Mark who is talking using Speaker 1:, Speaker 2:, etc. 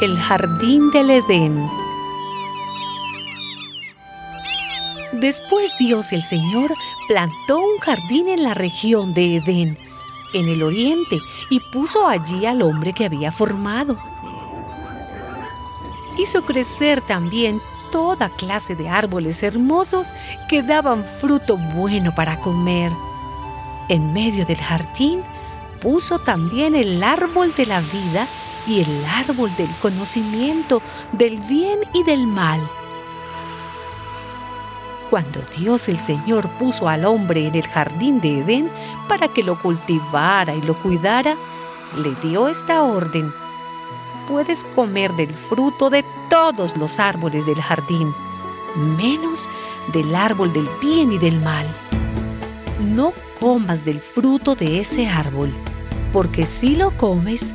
Speaker 1: El jardín del Edén. Después Dios el Señor plantó un jardín en la región de Edén, en el oriente, y puso allí al hombre que había formado. Hizo crecer también toda clase de árboles hermosos que daban fruto bueno para comer. En medio del jardín puso también el árbol de la vida y el árbol del conocimiento del bien y del mal. Cuando Dios el Señor puso al hombre en el jardín de Edén para que lo cultivara y lo cuidara, le dio esta orden. Puedes comer del fruto de todos los árboles del jardín, menos del árbol del bien y del mal. No comas del fruto de ese árbol, porque si lo comes,